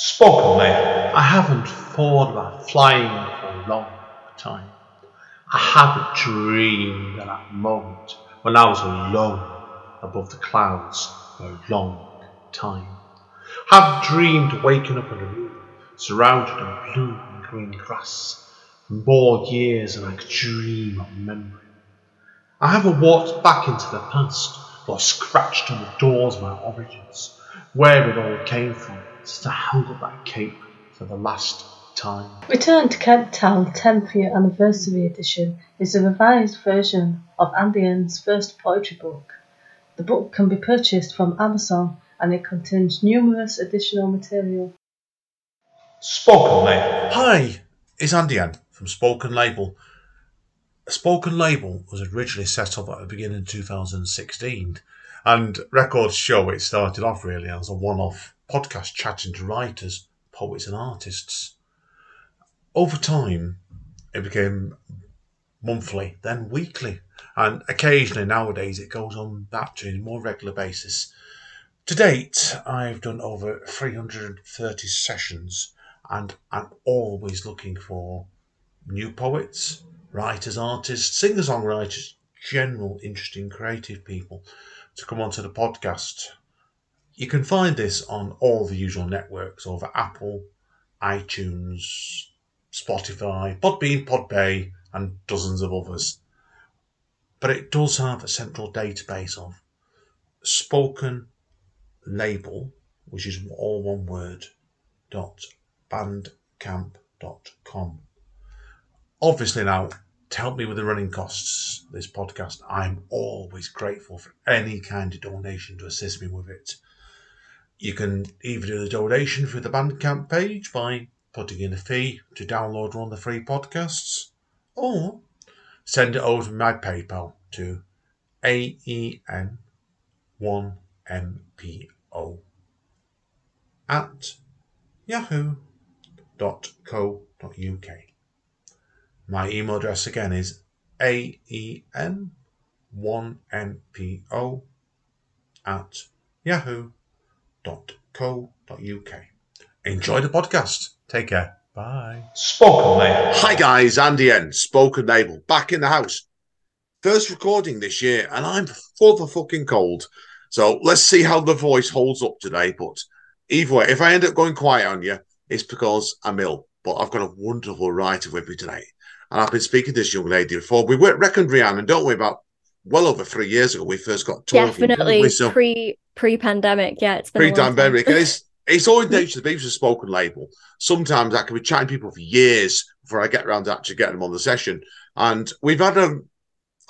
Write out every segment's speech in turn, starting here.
Spokenly, I haven't thought about flying for a long time. I haven't dreamed of that moment when I was alone above the clouds for a long time. I haven't dreamed waking up in a room surrounded in blue and green grass for more years than I could dream of remembering. I haven't walked back into the past or scratched on the doors of my origins, where it all came from to held up that cape for the last time. Return to Kent Town 10th Year Anniversary Edition is a revised version of Andy N's first poetry book. The book can be purchased from Amazon and it contains numerous additional material. Spoken Label. Hi, it's Andy N from Spoken Label. Spoken Label was originally set up at the beginning of 2016, and records show it started off really as a one off podcast chatting to writers, poets, and artists. Over time, it became monthly, then weekly, and occasionally nowadays it goes on that to a more regular basis. To date, I've done over 330 sessions, and I'm always looking for new poets, writers, artists, singer songwriters, general interesting creative people to come onto the podcast. You can find this on all the usual networks over Apple, iTunes, Spotify, Podbean, Podbay, and dozens of others. But it does have a central database of spoken label, which is all one word, dot bandcamp.com. Obviously, now to help me with the running costs this podcast, I'm always grateful for any kind of donation to assist me with it. You can either do the donation through the Bandcamp page by putting in a fee to download one of the free podcasts, or send it over to my PayPal to AEN1MPO at yahoo.co.uk. My email address again is AEN1MPO at yahoo www.spokenlabel.co.uk. Enjoy the podcast. Take care. Bye. Spoken Label. Hi guys, Andy N, Spoken Label, back in the house. First recording this year, and I'm full of fucking cold. So let's see how the voice holds up today. But either way, if I end up going quiet on you, it's because I'm ill. But I've got a wonderful writer with me today. And I've been speaking to this young lady before. We weren't reckoned Rhiannon, don't we, about well over three years ago. We first got talking. Definitely so, pre pre pandemic. Yeah, it's pre pandemic. it's it's always nature the beef's a spoken label. Sometimes I can be chatting people for years before I get around to actually getting them on the session. And we've had a.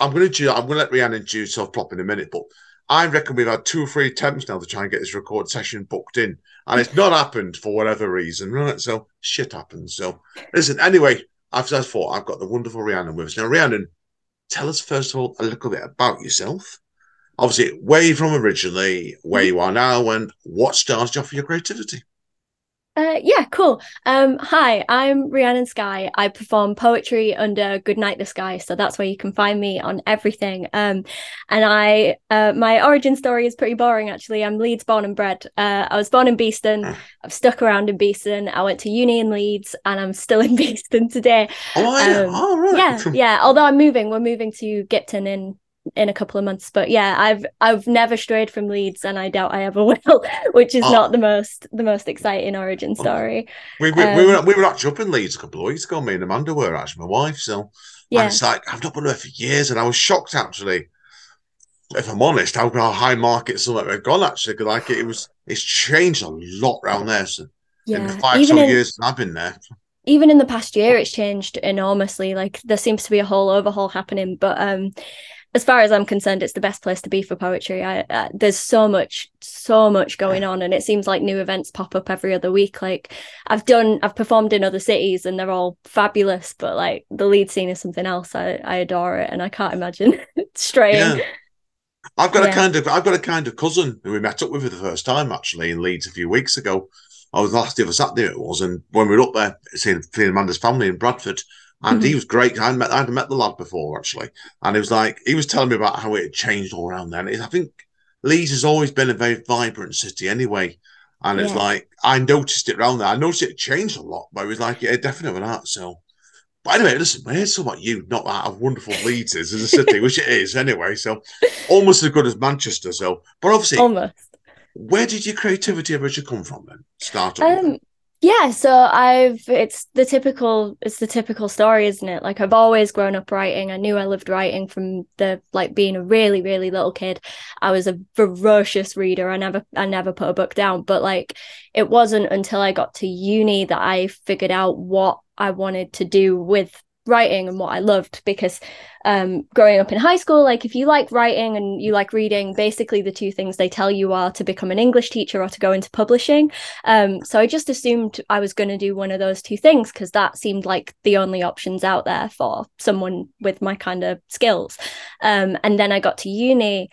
I'm going to I'm going to let Rhiannon introduce herself plop in a minute, but I reckon we've had two or three attempts now to try and get this record session booked in, and it's not happened for whatever reason, right? So shit happens. So listen, anyway, I've thought I've got the wonderful Rhiannon with us now. Rhiannon, tell us first of all a little bit about yourself. Obviously, where you're from originally, where you are now, and what started you off your creativity. Uh, yeah, cool. Um, hi, I'm Rhiannon Sky. I perform poetry under Goodnight the Sky, so that's where you can find me on everything. Um, and I, uh, my origin story is pretty boring actually. I'm Leeds born and bred. Uh, I was born in Beeston. Ah. I've stuck around in Beeston. I went to uni in Leeds, and I'm still in Beeston today. Oh, um, oh right. Yeah, yeah. Although I'm moving, we're moving to Gipton in in a couple of months. But yeah, I've I've never strayed from Leeds, and I doubt I ever will, which is oh. not the most the most exciting origin story. We, we, um, we, were we were actually up in Leeds a couple of weeks ago. Me and Amanda were actually my wife. So yeah, and it's like I've not been there for years, and I was shocked actually. If I'm honest, how, how high market some of it have gone actually, because like it was it's changed a lot around there. So yeah. in the five so in, years I've been there even in the past year it's changed enormously like there seems to be a whole overhaul happening but um as far as I'm concerned, it's the best place to be for poetry. I, uh, there's so much, so much going on, and it seems like new events pop up every other week. Like I've done, I've performed in other cities, and they're all fabulous. But like the Leeds scene is something else. I, I adore it, and I can't imagine straying. Yeah. I've got yeah. a kind of, I've got a kind of cousin who we met up with for the first time actually in Leeds a few weeks ago. I was last other Saturday it was, and when we were up there seeing, seeing Amanda's family in Bradford, and mm-hmm. he was great. I met I hadn't met the lad before actually, and it was like he was telling me about how it had changed all around then. I think Leeds has always been a very vibrant city anyway, And it's like I noticed it around there. I noticed it changed a lot, but it was like, yeah, definitely not. So, but anyway, listen, we're talking about you, not that of wonderful Leeds is as a city, which it is anyway. So, almost as good as Manchester. So, but obviously, Almost. where did your creativity originally come from then? Start? Um, yeah, so I've it's the typical it's the typical story, isn't it? Like I've always grown up writing. I knew I loved writing from the like being a really, really little kid. I was a ferocious reader. I never I never put a book down. But like it wasn't until I got to uni that I figured out what I wanted to do with writing and what I loved because um growing up in high school like if you like writing and you like reading basically the two things they tell you are to become an English teacher or to go into publishing um so I just assumed I was going to do one of those two things because that seemed like the only options out there for someone with my kind of skills um and then I got to uni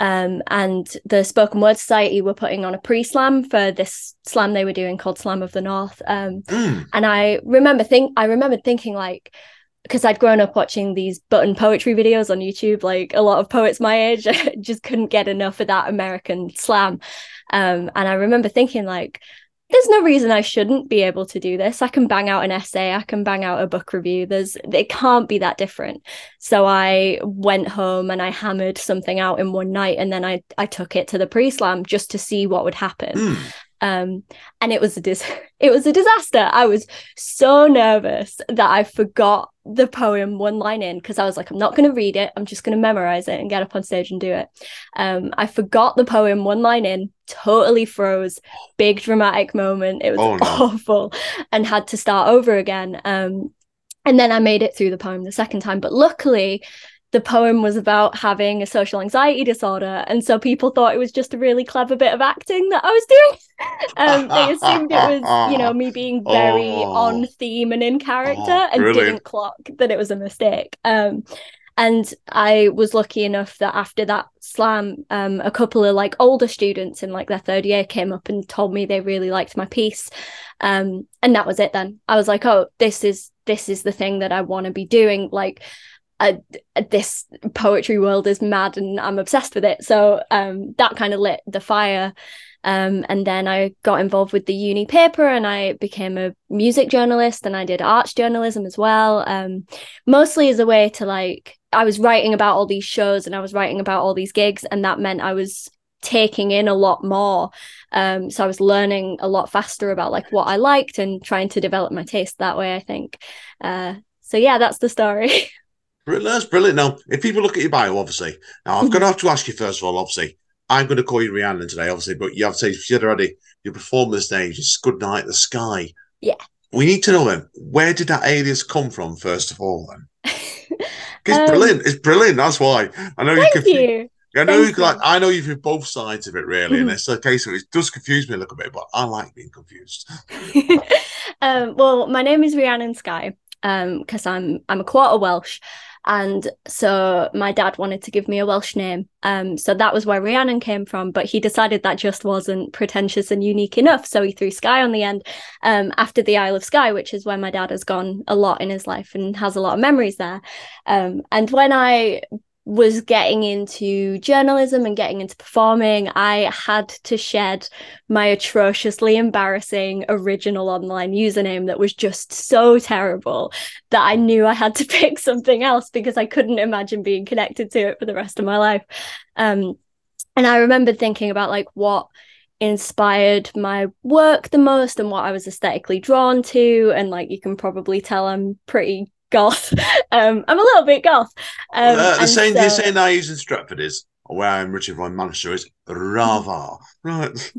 um, and the Spoken Word Society were putting on a pre-slam for this slam they were doing called Slam of the North. Um, Mm. and I remember think I remember thinking like because I'd grown up watching these button poetry videos on YouTube, like a lot of poets my age, just couldn't get enough of that American slam. Um, and I remember thinking like, there's no reason I shouldn't be able to do this. I can bang out an essay, I can bang out a book review. There's it can't be that different. So I went home and I hammered something out in one night and then I I took it to the pre-slam just to see what would happen Mm. Um and it was a dis- it was a disaster. I was so nervous that i forgot the poem one line in because i was like i'm not going to read it. I'm just going to memorize it and get up on stage and do it. Um i forgot the poem one line in totally froze big dramatic moment. It was Oh, no. awful and had to start over again. Um and then i made it through the poem the second time. But luckily the poem was about having a social anxiety disorder and so people thought it was just a really clever bit of acting that i was doing. Um, they assumed it was you know me being very Oh. on theme and in character Oh, and didn't clock that it was a mistake. Um, and i was lucky enough that after that slam um, a couple of like older students in like their third year came up and told me they really liked my piece. Um, and that was it then. I was like oh this is this is the thing that i want to be doing. Like this poetry world is mad and I'm obsessed with it. So um, that kind of lit the fire. Um, and then I got involved with the uni paper and I became a music journalist and I did arts journalism as well. Um, mostly as a way to like, I was writing about all these shows and I was writing about all these gigs, and that meant I was taking in a lot more. Um, so I was learning a lot faster about like what I liked and trying to develop my taste that way, I think. Uh, so yeah, that's the story. Brilliant. That's brilliant. Now, if people look at your bio, obviously, now I'm going to have to ask you first of all, obviously, I'm going to call you Rhiannon today, obviously, but you have to say, you said already, you perform the stage, it's Good Night the Sky. Yeah. We need to know then, where did that alias come from, first of all, then? It's Um, brilliant. It's brilliant. That's why. I know you. Confu- you. I know you, like. I know you've been both sides of it, really, and Mhm. it's case of it does confuse me a little bit, but I like being confused. um, well, my name is Rhiannon Sky um because I'm I'm a quarter Welsh and so my dad wanted to give me a Welsh name. Um so that was where Rhiannon came from but he decided that just wasn't pretentious and unique enough. So he threw Sky on the end um after the Isle of Skye which is where my dad has gone a lot in his life and has a lot of memories there. Um and when I was getting into journalism and getting into performing I had to shed my atrociously embarrassing original online username that was just so terrible that I knew I had to pick something else because I couldn't imagine being connected to it for the rest of my life. Um, and I remember thinking about like what inspired my work the most and what I was aesthetically drawn to. And like you can probably tell I'm pretty goth. um, I'm a little bit goth. Um, uh, the and saying, the so- saying I use in Stratford is, where I'm Richard from Manchester is Rava. Right.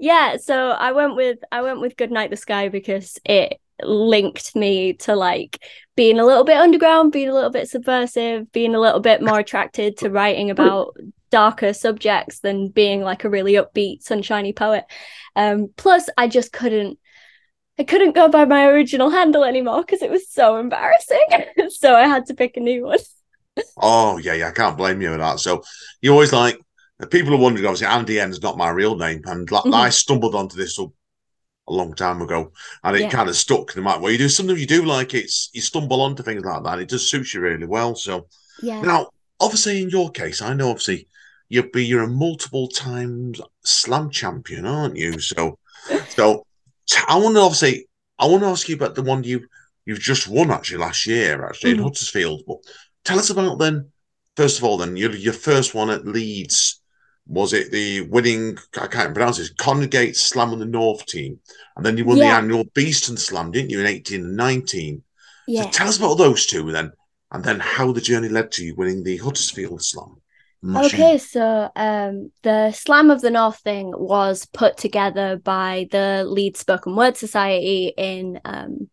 yeah so i went with i went with goodnight the sky because it linked me to like being a little bit underground being a little bit subversive being a little bit more attracted to writing about darker subjects than being like a really upbeat sunshiny poet um plus i just couldn't I couldn't go by my original handle anymore because it was so embarrassing. so I had to pick a new one. Oh yeah, yeah, I can't blame you for that. So you always like people are wondering. Obviously, Andy N is not my real name, and like, Mhm. I stumbled onto this a a long time ago, and it Yeah. kind of stuck. No matter what you do, sometimes you do like it's you stumble onto things like that. It does suit you really well. So Yeah. now, obviously, in your case, I know obviously you'll be you're a multiple times slam champion, aren't you? So, so I want to obviously I want to ask you about the one you you've just won actually last year actually mm-hmm. in Huddersfield. But tell us about then. First of all, then your your first one at Leeds was it the winning? I can't pronounce it. Congate Slam on the North team, and then you won yeah. the annual Beeston Slam, didn't you, in eighteen and nineteen? Yeah. So tell us about those two then, and then how the journey led to you winning the Huddersfield Slam. Machine. Okay, so um, the Slam of the North thing was put together by the Leeds Spoken Word Society in um,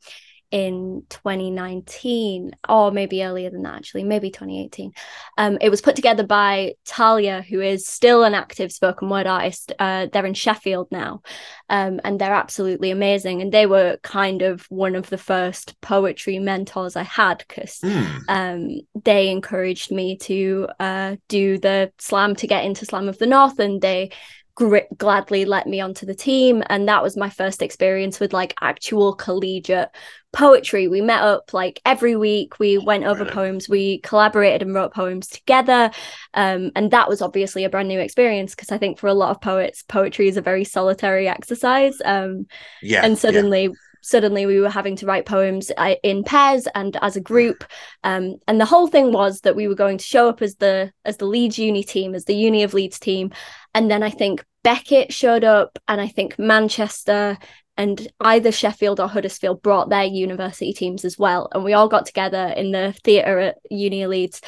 in 2019 or maybe earlier than that actually maybe 2018 um, it was put together by talia who is still an active spoken word artist. Uh, they're in sheffield now um, and they're absolutely amazing. And they were kind of one of the first poetry mentors i had because mm. um, they encouraged me to uh, do the slam to get into slam of the north and they gr- gladly let me onto the team and that was my first experience with like actual collegiate poetry we met up like every week we went over really? poems we collaborated and wrote poems together um, and that was obviously a brand new experience because i think for a lot of poets poetry is a very solitary exercise um, yeah and suddenly yeah suddenly we were having to write poems uh, in pairs and as a group um, and the whole thing was that we were going to show up as the as the leeds uni team as the uni of leeds team and then i think beckett showed up and i think manchester and either Sheffield or Huddersfield brought their university teams as well. And we all got together in the theatre at Uni Leeds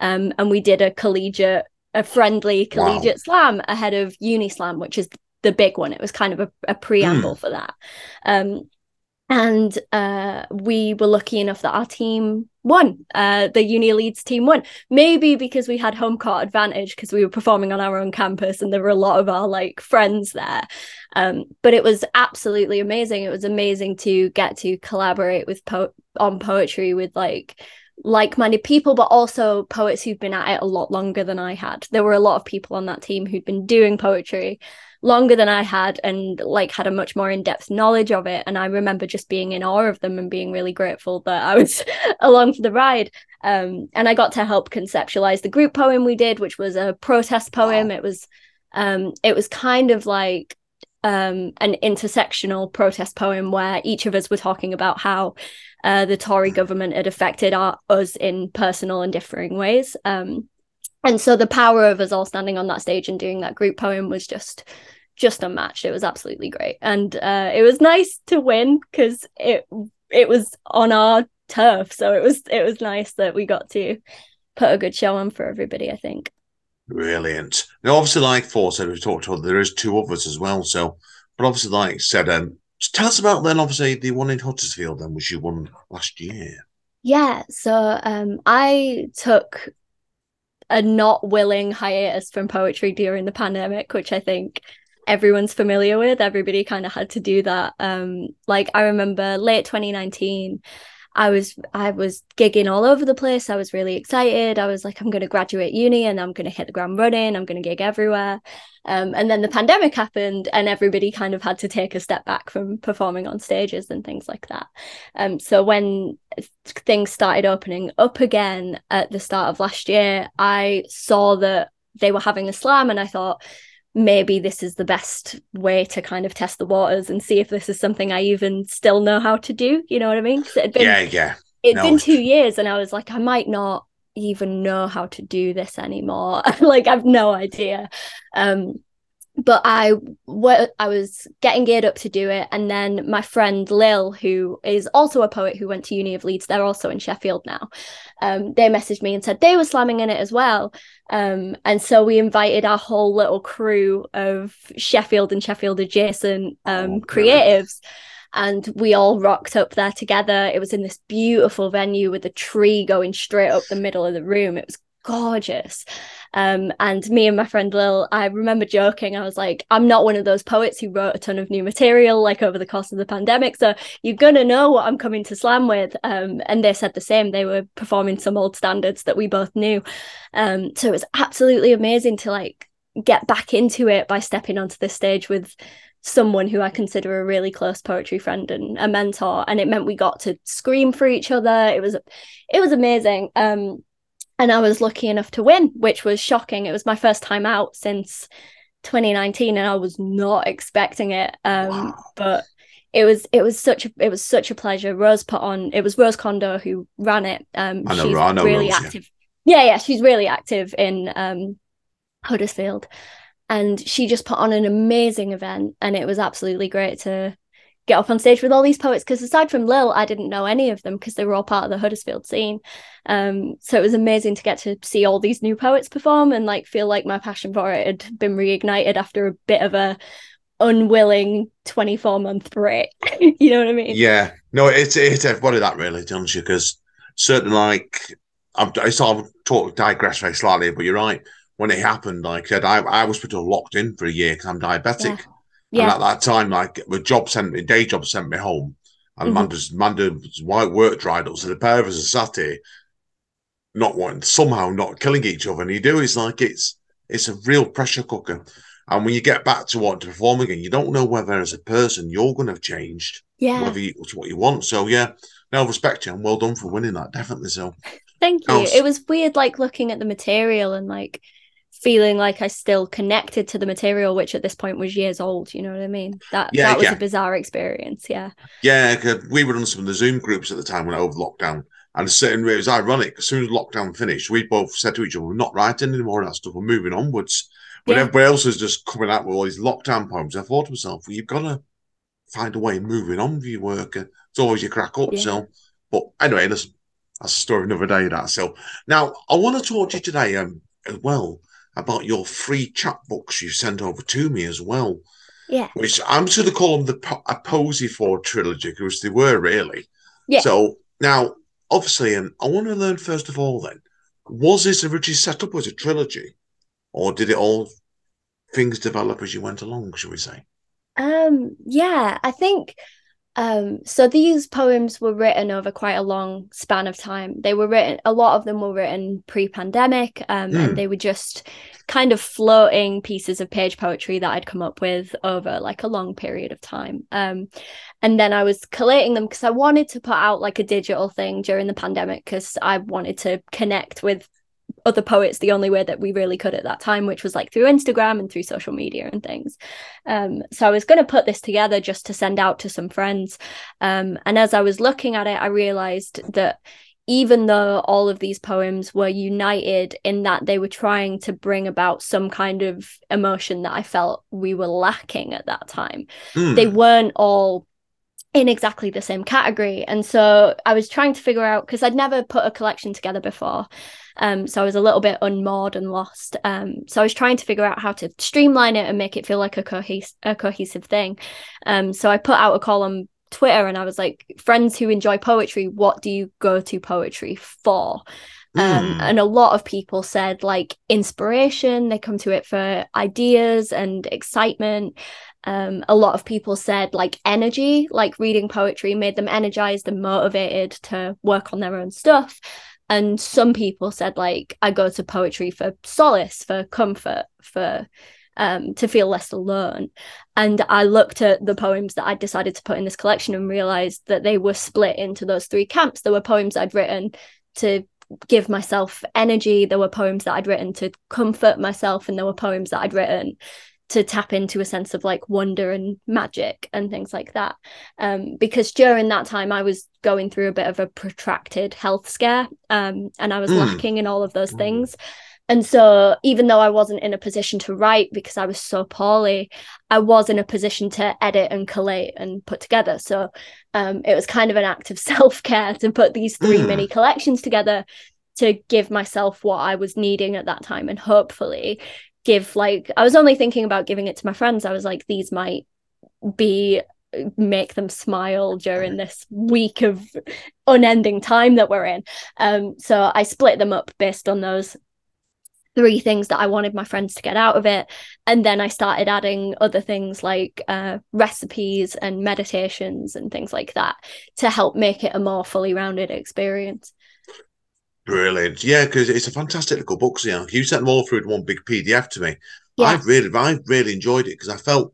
um, and we did a collegiate, a friendly collegiate wow. slam ahead of Uni Slam, which is the big one. It was kind of a, a preamble mm. for that. Um, and uh, we were lucky enough that our team won. Uh, the Uni Leeds team won. Maybe because we had home court advantage because we were performing on our own campus and there were a lot of our like friends there. Um, but it was absolutely amazing. It was amazing to get to collaborate with po- on poetry with like like-minded people but also poets who've been at it a lot longer than I had. There were a lot of people on that team who'd been doing poetry longer than I had and like had a much more in-depth knowledge of it. And I remember just being in awe of them and being really grateful that I was along for the ride. Um, and I got to help conceptualize the group poem we did which was a protest poem. It was um, it was kind of like um, an intersectional protest poem where each of us were talking about how uh, the Tory government had affected our, us in personal and differing ways. Um, and so the power of us all standing on that stage and doing that group poem was just just unmatched. It was absolutely great. And uh, it was nice to win because it it was on our turf. So it was it was nice that we got to put a good show on for everybody i think. Brilliant. Now obviously like four said we talked about there is two others as well. So but obviously like said um tell us about then obviously the one in huddersfield then which you won last year. Yeah. So um i took a not willing hiatus from poetry during the pandemic, which I think everyone's familiar with. Everybody kind of had to do that. Um, like I remember late 2019, I was I was gigging all over the place. I was really excited. I was like, I'm going to graduate uni and I'm going to hit the ground running. I'm going to gig everywhere. Um, and then the pandemic happened, and everybody kind of had to take a step back from performing on stages and things like that. Um, so when things started opening up again at the start of last year, I saw that they were having a slam, and I thought maybe this is the best way to kind of test the waters and see if this is something I even still know how to do. You know what I mean? Been, yeah, yeah. It'd no. been two years, and I was like, I might not even know how to do this anymore. like, I've no idea. Um, but I what I was getting geared up to do it, and then my friend Lil, who is also a poet who went to Uni of Leeds, they're also in Sheffield now. Um, they messaged me and said they were slamming in it as well, um, and so we invited our whole little crew of Sheffield and Sheffield adjacent um, oh, creatives. And we all rocked up there together. It was in this beautiful venue with a tree going straight up the middle of the room. It was gorgeous. Um, and me and my friend Lil, I remember joking, I was like, I'm not one of those poets who wrote a ton of new material like over the course of the pandemic. So you're gonna know what I'm coming to slam with. Um, and they said the same. They were performing some old standards that we both knew. Um, so it was absolutely amazing to like get back into it by stepping onto the stage with someone who I consider a really close poetry friend and a mentor and it meant we got to scream for each other it was it was amazing um and I was lucky enough to win, which was shocking. It was my first time out since 2019, and I was not expecting it. Um, wow. But it was it was such a it was such a pleasure. Rose put on it was Rose Kondo who ran it. Um, I know, she's I know really Rose, active. Yeah. yeah, yeah, she's really active in um, Huddersfield, and she just put on an amazing event, and it was absolutely great to get up on stage with all these poets because aside from Lil, I didn't know any of them because they were all part of the Huddersfield scene. Um, so it was amazing to get to see all these new poets perform and like feel like my passion for it had been reignited after a bit of a unwilling 24 month break. you know what I mean? Yeah. No, it's it's everybody that really, don't you? Because certainly like I'm I sort of talk digress very slightly, but you're right. When it happened, like I said, I, I was pretty locked in for a year because I'm diabetic. Yeah. Yeah. And at that time, like the job sent me, day job sent me home, and mm-hmm. Amanda's, Amanda's white work dried up. So the pair of us are sat here, not wanting, somehow not killing each other. And you do, it's like it's it's a real pressure cooker. And when you get back to wanting to perform again, you don't know whether as a person you're going to have changed, yeah, whether you, what you want. So yeah, no respect you and well done for winning that, definitely. So thank you. Was, it was weird, like looking at the material and like feeling like I still connected to the material, which at this point was years old. You know what I mean? That yeah, that was yeah. a bizarre experience. Yeah. Yeah, cause we were on some of the Zoom groups at the time when I over lockdown, and certain it was ironic. As soon as lockdown finished, we both said to each other, "We're not writing anymore that stuff. We're moving onwards." But yeah. everybody else is just coming out with all these lockdown poems. I thought to myself, "Well, you've got to find a way of moving on with your work. It's always your crack up." So, but anyway, listen, that's a story another day. That so now I want to talk to you today um, as well about your free chat books you sent over to me as well. Yeah. Which I'm going to call them the a Posey for trilogy because they were really. Yeah. So now, obviously, and I want to learn first of all then, was this originally set up as a trilogy, or did it all things develop as you went along? Shall we say? Um. Yeah, I think um, so these poems were written over quite a long span of time. They were written, a lot of them were written pre-pandemic, um, mm. and hmm. they were just kind of floating pieces of page poetry that I'd come up with over like a long period of time. Um, and then I was collating them because I wanted to put out like a digital thing during the pandemic because I wanted to connect with other poets the only way that we really could at that time, which was like through Instagram and through social media and things. Um, so I was going to put this together just to send out to some friends. Um, and as I was looking at it, I realized that even though all of these poems were united in that they were trying to bring about some kind of emotion that I felt we were lacking at that time, mm. they weren't all in exactly the same category. And so I was trying to figure out because I'd never put a collection together before. Um, so I was a little bit unmoored and lost. Um, so I was trying to figure out how to streamline it and make it feel like a, cohes- a cohesive thing. Um, so I put out a call on Twitter and I was like, friends who enjoy poetry, what do you go to poetry for? Um, mm. and a lot of people said like inspiration they come to it for ideas and excitement um, a lot of people said like energy like reading poetry made them energized and motivated to work on their own stuff. And some people said like i go to poetry for solace for comfort for um, to feel less alone. And i looked at the poems that i decided to put in this collection and realized that they were split into those three camps. There were poems i'd written to give myself energy. There were poems that i'd written to comfort myself. And there were poems that i'd written to tap into a sense of like wonder and magic and things like that. Um, because during that time, I was going through a bit of a protracted health scare um, and I was mm. lacking in all of those mm. things. And so, even though I wasn't in a position to write because I was so poorly, I was in a position to edit and collate and put together. So, um, it was kind of an act of self care to put these three mm. mini collections together to give myself what I was needing at that time and hopefully give like I was only thinking about giving it to my friends. I was like, these might be make them smile during this week of unending time that we're in. Um, so I split them up based on those three things that I wanted my friends to get out of it. And then I started adding other things like uh, recipes and meditations and things like that to help make it a more fully rounded experience. Brilliant. Yeah, because it's a fantastic little book. You, know, you sent them all through in one big PDF to me. Yeah. I've really, I've really enjoyed it because I felt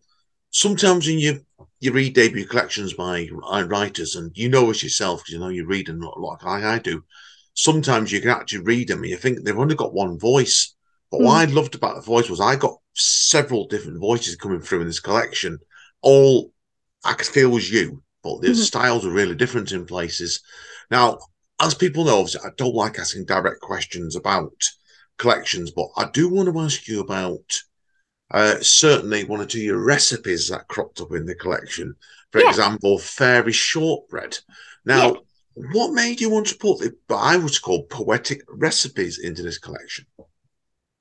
sometimes when you you read debut collections by writers and you know as yourself, because you know, you read a lot like I, I do. sometimes you can actually read them and you think they've only got one voice. But Mm. what I loved about the voice was I got several different voices coming through in this collection. All I could feel was you, but the Mhm. styles were really different in places. Now, as people know, obviously, I don't like asking direct questions about collections, but I do want to ask you about uh, certainly one or two of your recipes that cropped up in the collection. For Yeah. example, fairy shortbread. Now, what made you want to put the, what I would call poetic recipes into this collection?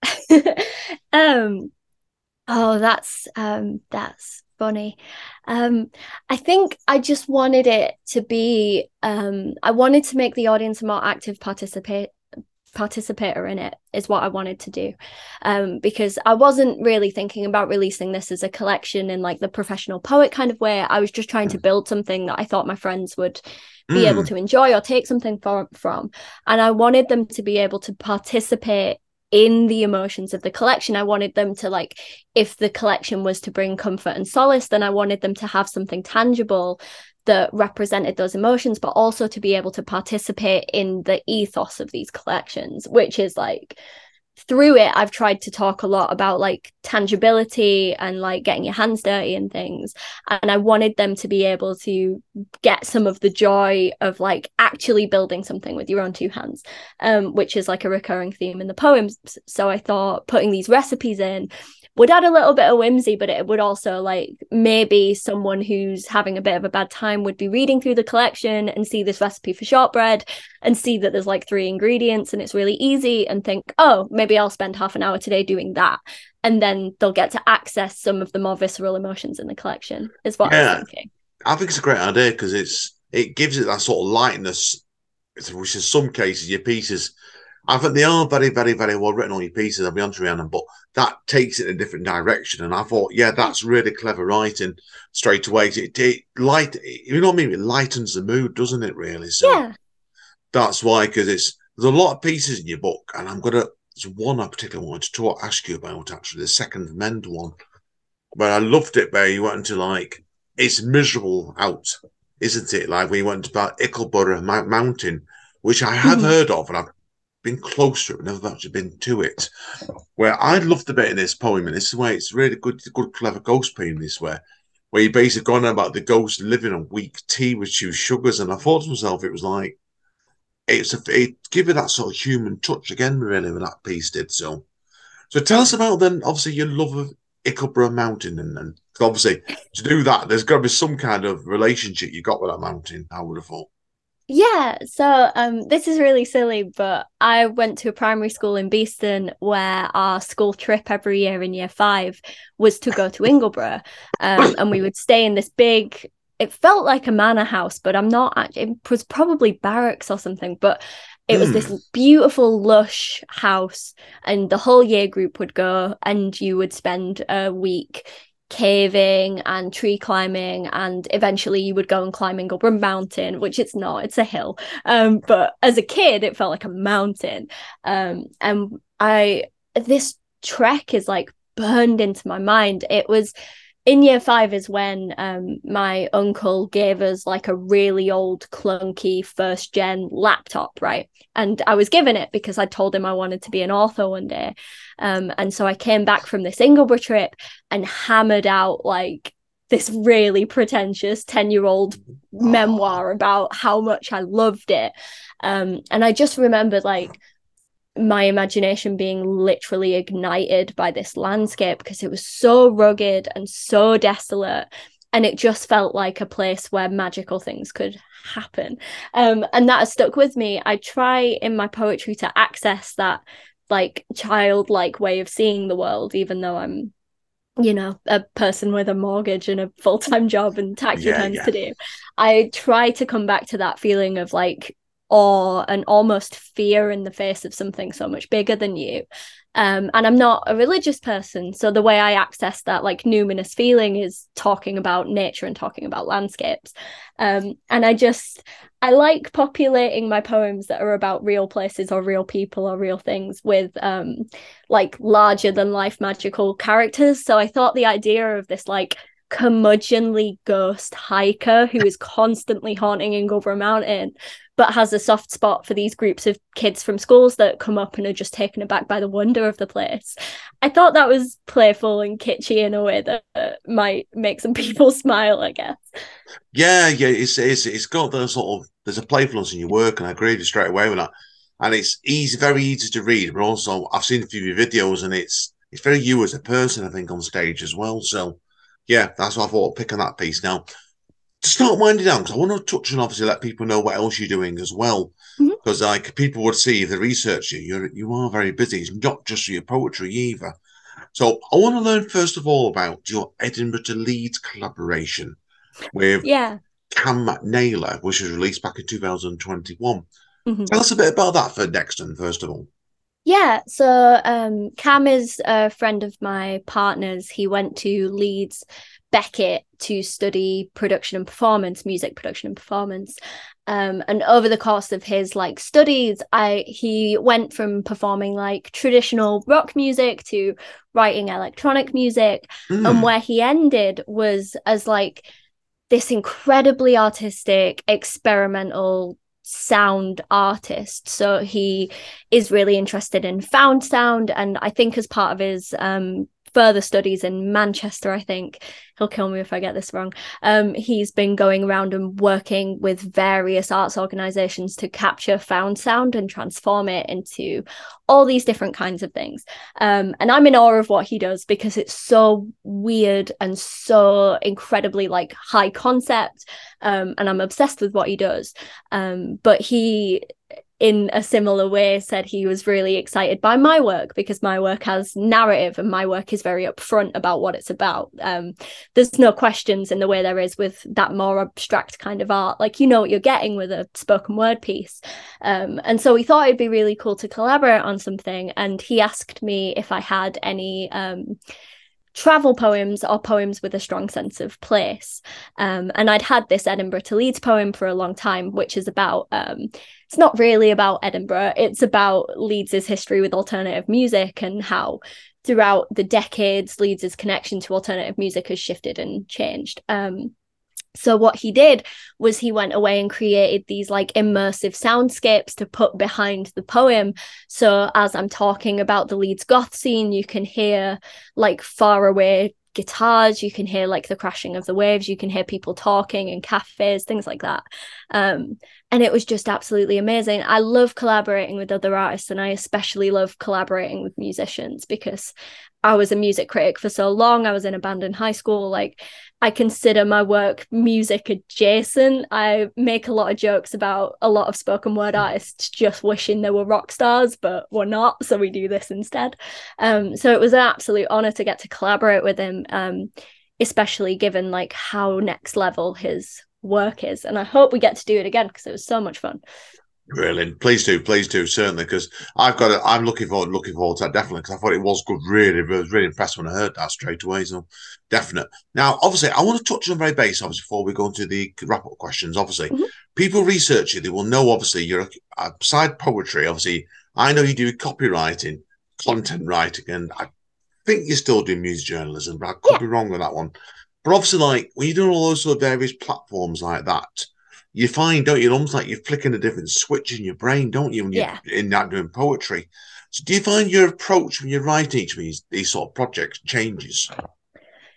um oh that's um that's funny. Um i think i just wanted it to be um i wanted to make the audience a more active participate participator in it is what i wanted to do. Um because i wasn't really thinking about releasing this as a collection in like the professional poet kind of way. I was just trying to build something that i thought my friends would be able Mm, to enjoy or take something for, from. And I wanted them to be able to participate in the emotions of the collection. I wanted them to, like, if the collection was to bring comfort and solace, then I wanted them to have something tangible that represented those emotions, but also to be able to participate in the ethos of these collections, which is like, through it i've tried to talk a lot about like tangibility and like getting your hands dirty and things. And i wanted them to be able to get some of the joy of like actually building something with your own two hands um which is like a recurring theme in the poems. So i thought putting these recipes in would add a little bit of whimsy but it would also like maybe someone who's having a bit of a bad time would be reading through the collection and see this recipe for shortbread and see that there's like three ingredients and it's really easy and think oh maybe i'll spend half an hour today doing that and then they'll get to access some of the more visceral emotions in the collection is what Yeah. was thinking I think it's a great idea because it's it gives it that sort of lightness, which in some cases your pieces, I think they are very, very, very well written on your pieces. I'll be honest with you, Anna, but that takes it in a different direction. And I thought, yeah, that's really clever writing straight away. It, it light, you know what I mean? It lightens the mood, doesn't it? Really? So yeah that's why because it's there's a lot of pieces in your book, and I'm gonna. There's one I particularly wanted to talk, ask you about actually, the second mend one. But I loved it where you went into like it's miserable out, isn't it? Like we went about Ickleborough Mountain, which I have Mhm. heard of, and I've been close to it, never actually been to it. Where I loved the bit in this poem, and this is where it's really good, good, clever ghost poem. This where, where you basically gone about the ghost living on weak tea with two sugars, and I thought to myself, it was like it's a, it give it that sort of human touch again, really, when that piece did so. So tell us about then, obviously, your love of Ickleborough Mountain, and, and obviously to do that, there's got to be some kind of relationship you got with that mountain. I would have thought. Yeah, so um, this is really silly, but I went to a primary school in Beeston where our school trip every year in year five was to go to Ingleborough, um, and we would stay in this big. It felt like a manor house, but I'm not. It was probably barracks or something, but it was this beautiful, lush house, and the whole year group would go, and you would spend a week caving and tree climbing and eventually you would go and climb Ingleborough Mountain which it's not it's a hill. Um but as a kid it felt like a mountain. Um and I this trek is like burned into my mind. It was in year five is when um my uncle gave us like a really old clunky first gen laptop right and I was given it because I told him I wanted to be an author one day um and so I came back from this Ingleborough trip and hammered out like this really pretentious 10 year old memoir about how much I loved it. Um, and I just remembered like my imagination being literally ignited by this landscape because it was so rugged and so desolate. And it just felt like a place where magical things could happen. Um, and that has stuck with me. I try in my poetry to access that like childlike way of seeing the world, even though I'm you know, a person with a mortgage and a full time job and tax Yeah, returns yeah. to do. I try to come back to that feeling of like awe and almost fear in the face of something so much bigger than you. Um, and I'm not a religious person. So the way I access that like numinous feeling is talking about nature and talking about landscapes. Um, and I just, I like populating my poems that are about real places or real people or real things with um, like larger than life magical characters. So I thought the idea of this like curmudgeonly ghost hiker who is constantly haunting Ingleborough Mountain but has a soft spot for these groups of kids from schools that come up and are just taken aback by the wonder of the place. I thought that was playful and kitschy in a way that might make some people smile, I guess. Yeah, yeah, it's it's it's got the sort of there's a playfulness in your work, and I agree with you straight away with that. And it's easy, very easy to read, but also I've seen a few of your videos, and it's it's very you as a person, I think, on stage as well. So yeah, that's what I thought. Pick on that piece now. To start winding down, because I want to touch on obviously let people know what else you're doing as well. Because mm-hmm. like people would see if they research you, you're you are very busy. It's not just your poetry either. So I want to learn first of all about your Edinburgh to Leeds collaboration with yeah. Cam Naylor, which was released back in 2021. Mm-hmm. Tell us a bit about that for Dexton, first of all. Yeah, so um, Cam is a friend of my partner's. He went to Leeds Beckett to study production and performance, music production and performance. Um, and over the course of his like studies, I he went from performing like traditional rock music to writing electronic music, mm. and where he ended was as like this incredibly artistic, experimental sound artist. So he is really interested in found sound. And I think as part of his um, further studies in Manchester, I think he'll kill me if I get this wrong. Um, he's been going around and working with various arts organizations to capture found sound and transform it into all these different kinds of things. Um, and I'm in awe of what he does because it's so weird and so incredibly like high concept. Um, and I'm obsessed with what he does. Um, but he in a similar way said he was really excited by my work because my work has narrative and my work is very upfront about what it's about. Um, there's no questions in the way there is with that more abstract kind of art. Like you know what you're getting with a spoken word piece. Um, and so we thought it'd be really cool to collaborate on something. And he asked me if i had any um, travel poems are poems with a strong sense of place. Um, and I'd had this Edinburgh to Leeds poem for a long time, which is about, um, it's not really about Edinburgh, it's about Leeds's history with alternative music and how throughout the decades, Leeds's connection to alternative music has shifted and changed. Um, so what he did was he went away and created these like immersive soundscapes to put behind the poem. So as i'm talking about the leeds goth scene you can hear like far away guitars you can hear like the crashing of the waves you can hear people talking in cafes things like that. Um, and it was just absolutely amazing. I love collaborating with other artists and i especially love collaborating with musicians because I was a music critic for so long. I was in a band in high school. Like, I consider my work music adjacent. I make a lot of jokes about a lot of spoken word artists just wishing they were rock stars, but we're not. So we do this instead. Um, so it was an absolute honor to get to collaborate with him, um, especially given like how next level his work is. And I hope we get to do it again because it was so much fun. Brilliant. Please do, please do, certainly, because I've got it. I'm looking forward, looking forward to that definitely because I thought it was good. Really, I was really impressed when I heard that straight away. So, definite. Now, obviously, I want to touch on very base, obviously, before we go into the wrap up questions. Obviously, mm-hmm. people research you, they will know. Obviously, you're beside poetry. Obviously, I know you do copywriting, content writing, and I think you're still doing music journalism, but I could yeah. be wrong with that one. But obviously, like when you're doing all those sort of various platforms like that you find, don't you? Almost like you're flicking a different switch in your brain, don't you? When you're yeah. in that doing poetry. So, do you find your approach when you write each of these these sort of projects changes?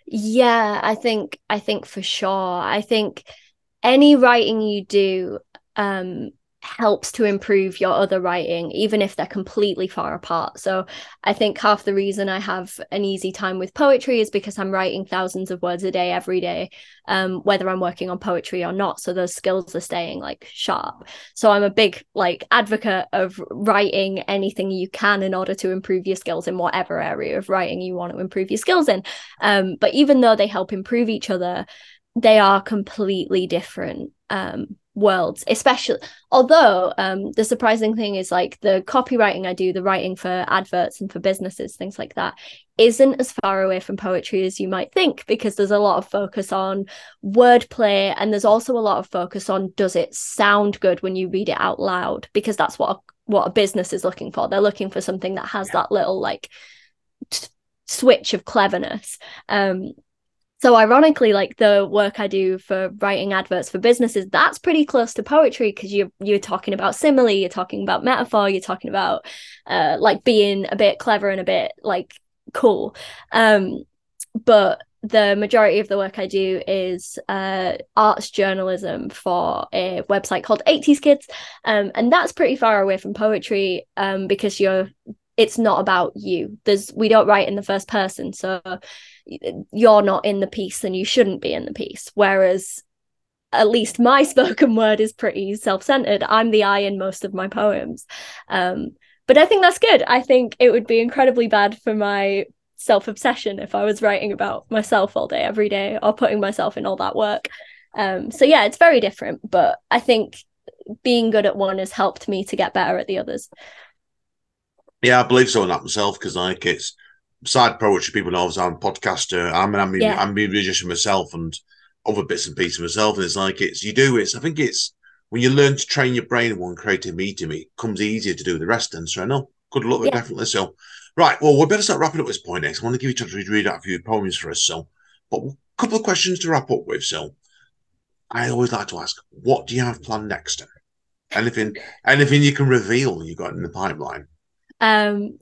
Yeah, I think I think for sure. I think any writing you do um helps to improve your other writing, even if they're completely far apart. So I think half the reason I have an easy time with poetry is because I'm writing thousands of words a day every day, um, whether I'm working on poetry or not. So those skills are staying like sharp. So I'm a big like advocate of writing anything you can in order to improve your skills in whatever area of writing you want to improve your skills in. Um, but even though they help improve each other, they are completely different um, worlds especially although um the surprising thing is like the copywriting i do the writing for adverts and for businesses things like that isn't as far away from poetry as you might think because there's a lot of focus on wordplay and there's also a lot of focus on does it sound good when you read it out loud? Because that's what a, what a business is looking for. They're looking for something that has yeah. that little like t- switch of cleverness. Um so ironically like the work i do for writing adverts for businesses that's pretty close to poetry because you're you're talking about simile you're talking about metaphor you're talking about uh like being a bit clever and a bit like cool um but the majority of the work I do is uh, arts journalism for a website called 80s Kids. Um, and that's pretty far away from poetry um, because you're it's not about you. There's we don't write in the first person, so you're not in the piece and you shouldn't be in the piece. Whereas at least my spoken word is pretty self-centered. I'm the I in most of my poems. Um, but I think that's good. I think it would be incredibly bad for my self obsession if I was writing about myself all day, every day, or putting myself in all that work. Um, so yeah, it's very different, but I think being good at one has helped me to get better at the others. Yeah, I believe so in that myself because like it's side poetry. People know I'm a podcaster. I'm an I'm, yeah. I'm a musician myself and other bits and pieces myself. And it's like it's you do it's. I think it's when you learn to train your brain in one creative medium, it comes easier to do the rest. And so I know good luck yeah. definitely. So Right. Well, we better start wrapping up this point next. I want to give you a chance to read out a few poems for us, so. But a couple of questions to wrap up with, so. I always like to ask, what do you have planned next? Anything, anything you can reveal you got in the pipeline? Um,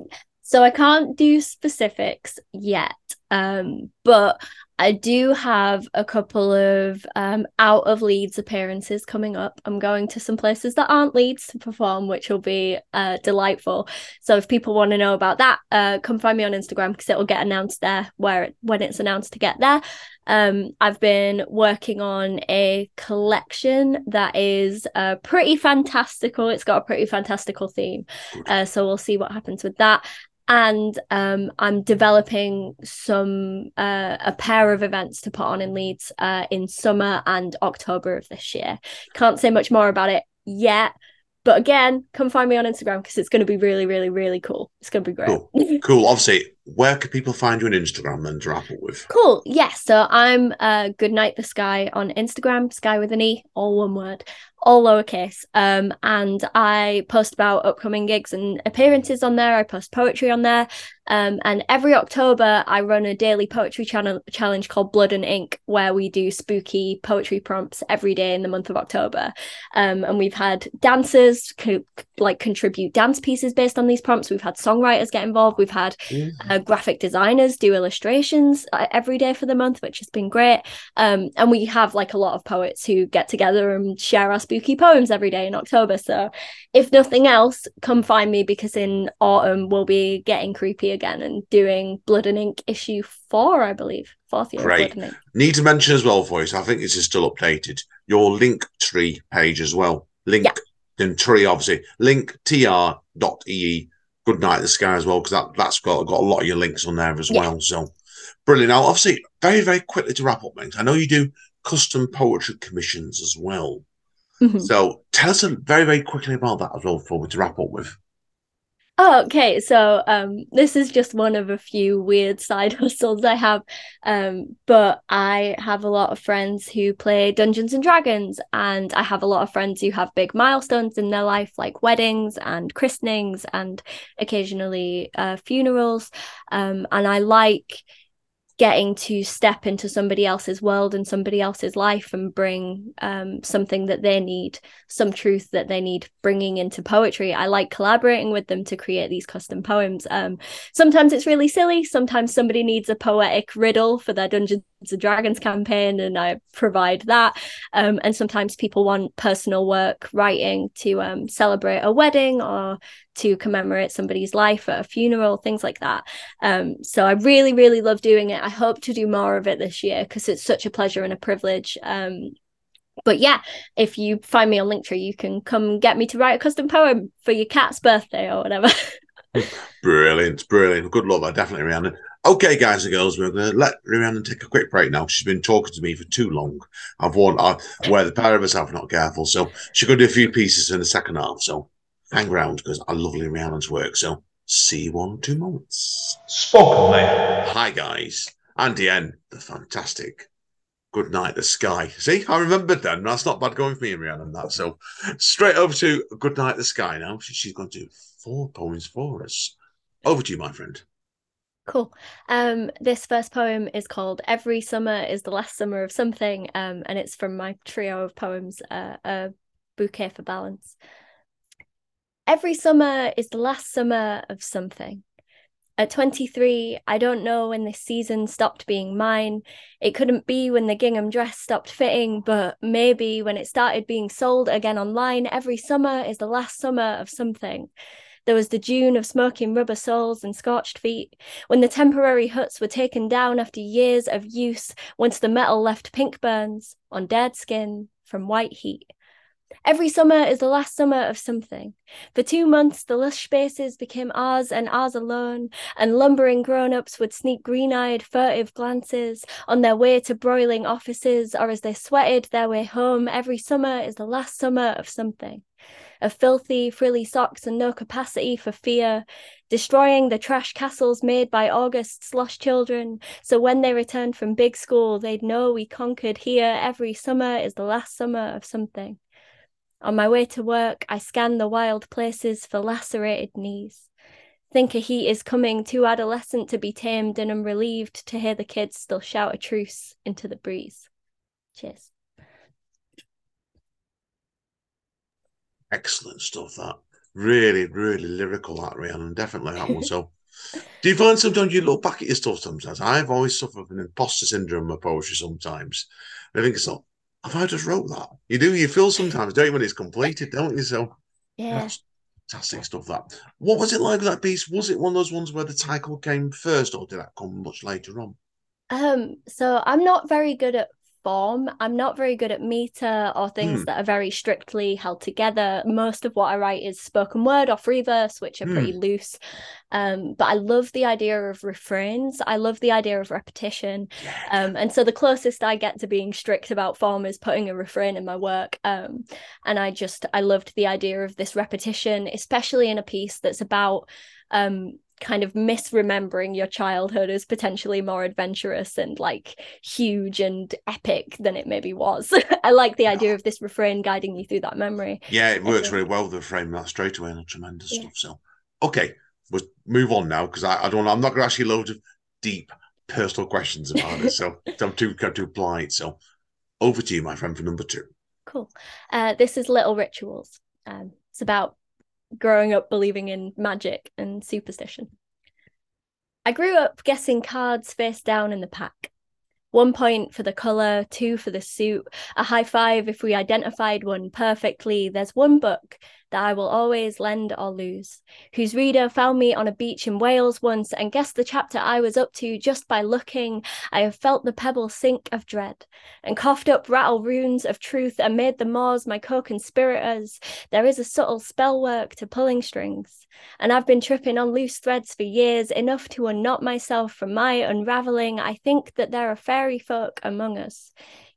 so I can't do specifics yet, um, but I do have a couple of um, out of Leeds appearances coming up. I'm going to some places that aren't Leeds to perform, which will be uh, delightful. So if people want to know about that, uh, come find me on Instagram because it will get announced there where it, when it's announced to get there. Um, I've been working on a collection that is uh, pretty fantastical. It's got a pretty fantastical theme. Uh, so we'll see what happens with that and um, I'm developing some uh, a pair of events to put on in Leeds uh, in summer and October of this year. Can't say much more about it yet, but again, come find me on Instagram because it's going to be really, really, really cool. It's going to be great. Cool. cool. Obviously, where can people find you on Instagram and wrap up with? Cool. Yes. So I'm uh, Goodnight the Sky on Instagram, Sky with an E, all one word all lowercase. Um, and I post about upcoming gigs and appearances on there. I post poetry on there. Um, and every October, I run a daily poetry channel challenge called Blood and Ink, where we do spooky poetry prompts every day in the month of October. Um, and we've had dancers co- like contribute dance pieces based on these prompts. We've had songwriters get involved. We've had mm-hmm. uh, graphic designers do illustrations uh, every day for the month, which has been great. Um, and we have like a lot of poets who get together and share our spooky poems every day in October. So, if nothing else, come find me because in autumn we'll be getting creepy again and doing Blood and Ink issue four, I believe. Fourth year. Great. Need to mention as well, voice. I think this is still updated. Your link tree page as well. Link yeah. then tree, obviously. Link tr.ee. Good night the sky as well, because that, that's got, got a lot of your links on there as yeah. well. So brilliant. Now, obviously, very, very quickly to wrap up things. I know you do custom poetry commissions as well. Mm-hmm. So tell us very, very quickly about that as well before we to wrap up with. Oh, okay. So um, this is just one of a few weird side hustles I have. Um, but I have a lot of friends who play Dungeons and Dragons, and I have a lot of friends who have big milestones in their life, like weddings and christenings, and occasionally uh, funerals. Um, and I like getting to step into somebody else's world and somebody else's life and bring um, something that they need, some truth that they need bringing into poetry. I like collaborating with them to create these custom poems. Um, sometimes it's really silly. Sometimes somebody needs a poetic riddle for their Dungeons and Dragons campaign, and I provide that. Um, and sometimes people want personal work writing to um, celebrate a wedding or to commemorate somebody's life at a funeral, things like that. Um, so I really, really love doing it. I hope to do more of it this year because it's such a pleasure and a privilege. Um, but yeah, if you find me on Linktree, you can come get me to write a custom poem for your cat's birthday or whatever. brilliant, brilliant. Good luck, I definitely, Rhiannon. Okay, guys and girls, we're going to let Rhiannon take a quick break now. She's been talking to me for too long. I've warned uh, where the pair of have not careful, so she's going to do a few pieces in the second half. So hang around because I love Rhiannon's work. So see you on two moments. Spoken, mate. Hi, guys. Andy N, the fantastic. Good night, the sky. See, I remembered then. That's not bad going for me and Rhiannon. That so straight over to Good night, the sky. Now she's going to do four poems for us. Over to you, my friend. Cool. Um, this first poem is called "Every Summer Is the Last Summer of Something," um, and it's from my trio of poems, uh, "A Bouquet for Balance." Every summer is the last summer of something. At 23, I don't know when this season stopped being mine. It couldn't be when the gingham dress stopped fitting, but maybe when it started being sold again online. Every summer is the last summer of something. There was the June of smoking rubber soles and scorched feet, when the temporary huts were taken down after years of use, once the metal left pink burns on dead skin from white heat. Every summer is the last summer of something. For two months, the lush spaces became ours and ours alone, and lumbering grown ups would sneak green eyed, furtive glances on their way to broiling offices or as they sweated their way home. Every summer is the last summer of something of filthy, frilly socks and no capacity for fear, destroying the trash castles made by August's lost children. So when they returned from big school, they'd know we conquered here. Every summer is the last summer of something. On my way to work, I scan the wild places for lacerated knees. Think a heat is coming, too adolescent to be tamed, and I'm relieved to hear the kids still shout a truce into the breeze. Cheers. Excellent stuff. That really, really lyrical. That Rhiannon, definitely that one. So, do you find sometimes you look back at your stuff? Sometimes I've always suffered from imposter syndrome with poetry. Sometimes I think it's like, have I just wrote that? You do. You feel sometimes, don't you, when it's completed, don't you? So, Yeah. that's fantastic stuff. That. What was it like with that piece? Was it one of those ones where the title came first, or did that come much later on? Um, so I'm not very good at form. I'm not very good at meter or things Hmm. that are very strictly held together. Most of what I write is spoken word or free verse, which are Hmm. pretty loose. Um, but I love the idea of refrains. I love the idea of repetition. Yeah. Um, and so the closest I get to being strict about form is putting a refrain in my work. Um, and I just I loved the idea of this repetition, especially in a piece that's about um kind of misremembering your childhood as potentially more adventurous and like huge and epic than it maybe was. I like the idea of this refrain guiding you through that memory. Yeah, it works really well the frame that straight away and tremendous Yeah. stuff. So, okay, we'll move on now because I, I don't. I'm not going to ask you loads of deep personal questions about it. So I'm too I'm too polite. So over to you, my friend, for number two. Cool. Uh, this is Little Rituals. Um, it's about growing up believing in magic and superstition. I grew up guessing cards face down in the pack. One point for the colour, two for the suit, a high five if we identified one perfectly. There's one book that I will always lend or lose, whose reader found me on a beach in Wales once and guessed the chapter I was up to just by looking. I have felt the pebble sink of dread and coughed up rattle runes of truth made the Moors my co-conspirators. There is a subtle spell work to pulling strings, and I've been tripping on loose threads for years, enough to unknot myself from my unraveling. I think that there are fairy folk among us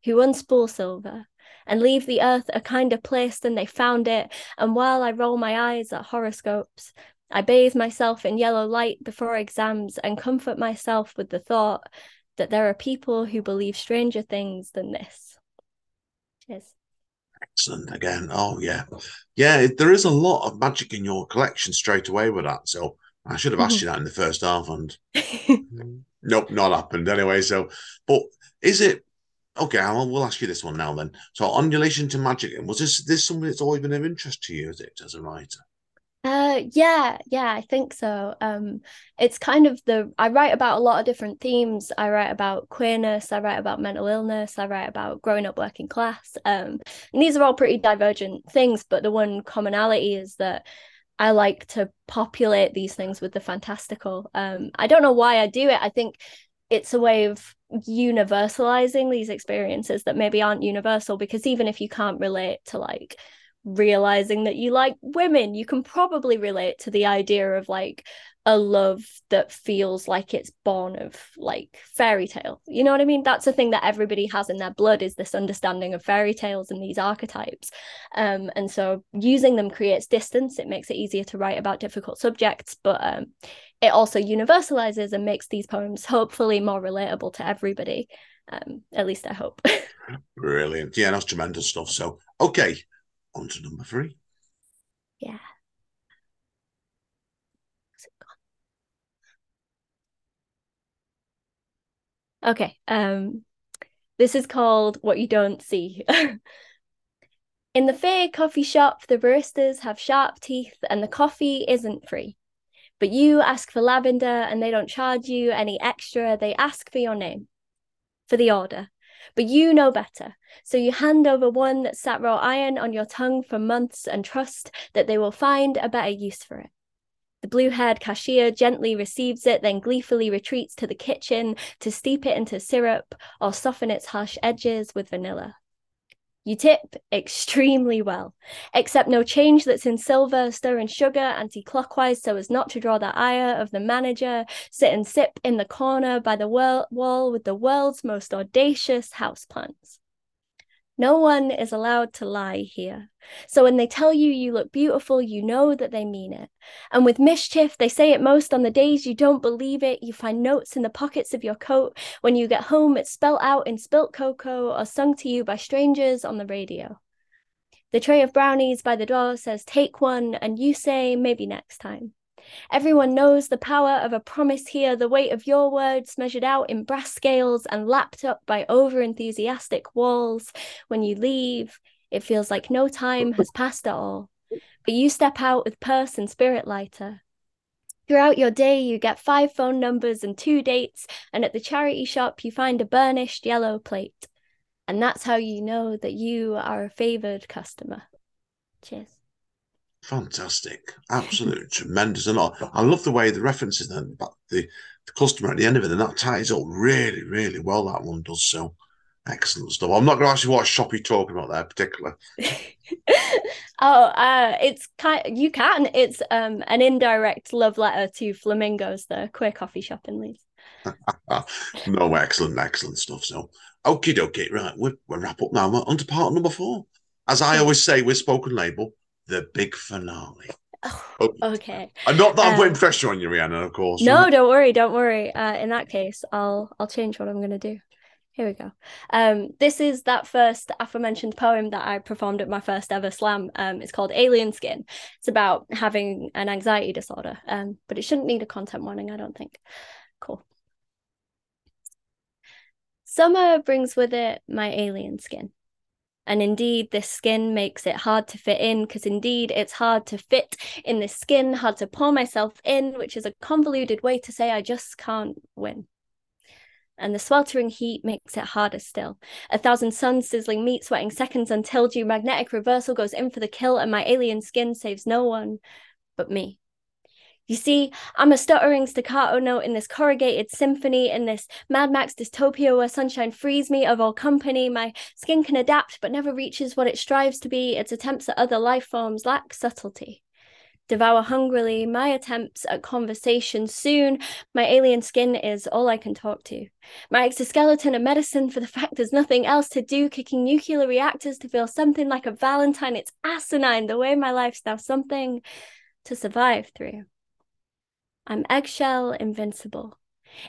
who unspool silver and leave the earth a kinder place than they found it. And while I roll my eyes at horoscopes, I bathe myself in yellow light before exams and comfort myself with the thought that there are people who believe stranger things than this. Cheers. Excellent again. Oh yeah, yeah. it- There is a lot of magic in your collection straight away with that. So I should have asked mm-hmm. you that in the first half, and nope, not happened anyway. So, but is it okay? I'll, we'll ask you this one now then. So, on relation to magic, was this this something that's always been of interest to you? Is it as a writer? Uh yeah, yeah, I think so. Um it's kind of the I write about a lot of different themes. I write about queerness, I write about mental illness, I write about growing up working class. Um and these are all pretty divergent things, but the one commonality is that I like to populate these things with the fantastical. Um I don't know why I do it. I think it's a way of universalizing these experiences that maybe aren't universal because even if you can't relate to like realizing that you like women you can probably relate to the idea of like a love that feels like it's born of like fairy tale. You know what i mean? That's a thing that everybody has in their blood is this understanding of fairy tales and these archetypes. Um and so using them creates distance. It makes it easier to write about difficult subjects but um it also universalizes and makes these poems hopefully more relatable to everybody. Um at least i hope. Brilliant. Yeah, that's tremendous stuff. So, okay, on to number three. yeah Okay. Um, this is called What You Don't See. In the fair coffee shop, the baristas have sharp teeth and the coffee isn't free. But you ask for lavender and they don't charge you any extra. They ask for your name, for the order. But you know better. So you hand over one that sat raw iron on your tongue for months and trust that they will find a better use for it. The blue haired cashier gently receives it, then gleefully retreats to the kitchen to steep it into syrup or soften its harsh edges with vanilla. You tip extremely well, Accept no change that's in silver, stir in sugar anti clockwise so as not to draw the ire of the manager, sit and sip in the corner by the wall with the world's most audacious houseplants. No one is allowed to lie here. So when they tell you you look beautiful, you know that they mean it. And with mischief, they say it most on the days you don't believe it. You find notes in the pockets of your coat. When you get home, it's spelt out in spilt cocoa or sung to you by strangers on the radio. The tray of brownies by the door says, Take one, and you say, Maybe next time. Everyone knows the power of a promise here, the weight of your words measured out in brass scales and lapped up by over enthusiastic walls. When you leave, it feels like no time has passed at all. But you step out with purse and spirit lighter. Throughout your day, you get five phone numbers and two dates, and at the charity shop, you find a burnished yellow plate. And that's how you know that you are a favoured customer. Cheers. Fantastic, absolutely tremendous, and I, I love the way the references then but the, the customer at the end of it, and that ties up really, really well. That one does so. Excellent stuff. I'm not going to ask you what shop you're talking about there, particularly. oh, uh, it's kind. You can. It's um an indirect love letter to Flamingos, the queer coffee shop in Leeds. no, excellent, excellent stuff. So, okay, okay, right. We'll, we'll wrap up now. We're on to part number four. As I always say with Spoken Label, the big finale. Oh, okay. And not that I'm putting um, pressure on you, Rihanna, of course. No, don't worry, don't worry. Uh, in that case, I'll I'll change what I'm gonna do. Here we go. Um, this is that first aforementioned poem that I performed at my first ever slam. Um, it's called Alien Skin. It's about having an anxiety disorder. Um, but it shouldn't need a content warning, I don't think. Cool. Summer brings with it my alien skin. And indeed, this skin makes it hard to fit in because indeed it's hard to fit in this skin, hard to pour myself in, which is a convoluted way to say I just can't win. And the sweltering heat makes it harder still. A thousand suns sizzling meat sweating seconds until due magnetic reversal goes in for the kill, and my alien skin saves no one but me. You see, I'm a stuttering staccato note in this corrugated symphony, in this Mad Max dystopia where sunshine frees me of all company. My skin can adapt but never reaches what it strives to be. Its attempts at other life forms lack subtlety. Devour hungrily my attempts at conversation. Soon, my alien skin is all I can talk to. My exoskeleton a medicine for the fact there's nothing else to do, kicking nuclear reactors to feel something like a Valentine. It's asinine the way my life's now something to survive through. I'm eggshell invincible.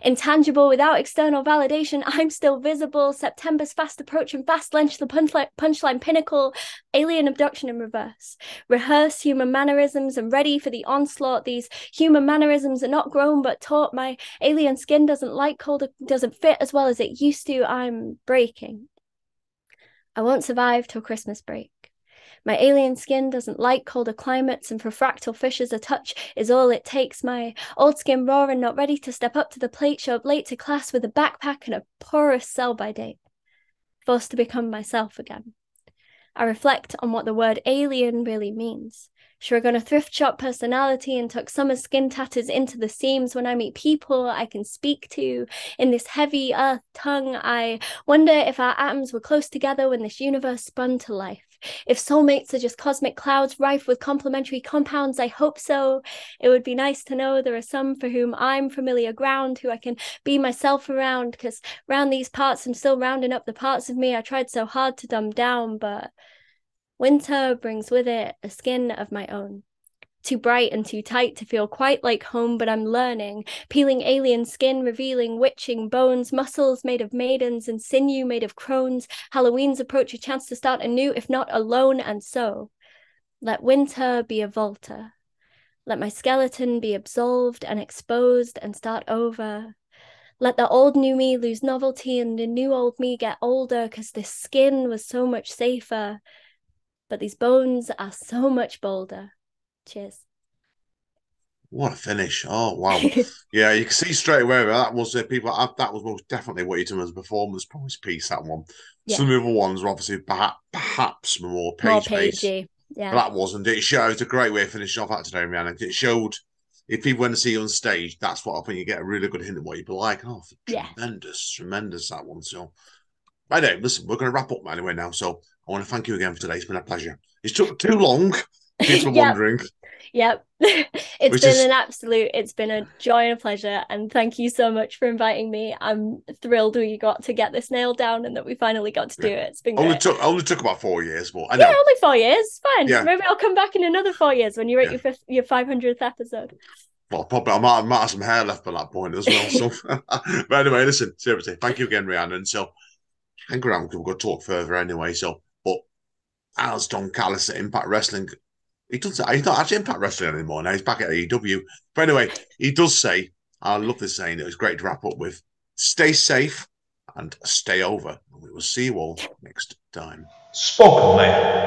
Intangible without external validation, I'm still visible. September's fast approach and fast lunch, the punchline, punchline pinnacle, alien abduction in reverse. Rehearse human mannerisms and ready for the onslaught. These human mannerisms are not grown but taught. My alien skin doesn't like cold, doesn't fit as well as it used to. I'm breaking. I won't survive till Christmas break. My alien skin doesn't like colder climates, and for fractal fishes, a touch is all it takes. My old skin raw and not ready to step up to the plate, show up late to class with a backpack and a porous sell by date. Forced to become myself again. I reflect on what the word alien really means. Shrug on a thrift shop personality and tuck summer skin tatters into the seams when I meet people I can speak to. In this heavy earth tongue, I wonder if our atoms were close together when this universe spun to life. If soulmates are just cosmic clouds rife with complementary compounds, I hope so. It would be nice to know there are some for whom I'm familiar ground, who I can be myself around, because round these parts I'm still rounding up the parts of me I tried so hard to dumb down, but winter brings with it a skin of my own too bright and too tight to feel quite like home, but I'm learning. Peeling alien skin, revealing witching bones, muscles made of maidens, and sinew made of crones. Halloween's approach a chance to start anew, if not alone, and so. Let winter be a volta. Let my skeleton be absolved and exposed and start over. Let the old new me lose novelty and the new old me get older because this skin was so much safer. But these bones are so much bolder. Cheers. What a finish! Oh wow, yeah, you can see straight away that was uh, people. That was most definitely what you done as a performance promise piece. That one. Yeah. Some of the other ones were obviously perhaps perhaps more page based. pagey. But that wasn't. It showed a great way of finishing off that today, Rihanna. It showed if people went to see you on stage, that's what I think you get a really good hint of what you'd be like. Oh, Yeah. tremendous, tremendous that one. So, right now, listen, we're going to wrap up anyway now. So, I want to thank you again for today. It's been a pleasure. It's took too long. People are Yep. wondering. Yep. it's Which been is- an absolute, it's been a joy and a pleasure. And thank you so much for inviting me. I'm thrilled we got to get this nailed down and that we finally got to do it. It's been Only great. took only took about four years, but I know. Yeah, only four years. Fine. Yeah. Maybe I'll come back in another four years when you're at Yeah. your fifth, your 500th episode. Well, probably I might, I might have some hair left by that point as well. So, but anyway, listen, seriously, thank you again, Rihanna. And so, hang around going to talk further anyway. So, but as Don Callis at Impact Wrestling, he doesn't. He's not actually Impact Wrestling anymore now. He's back at AEW. But anyway, he does say, I love this saying. It was great to wrap up with. Stay safe and stay over. We will see you all next time. Spoken Label.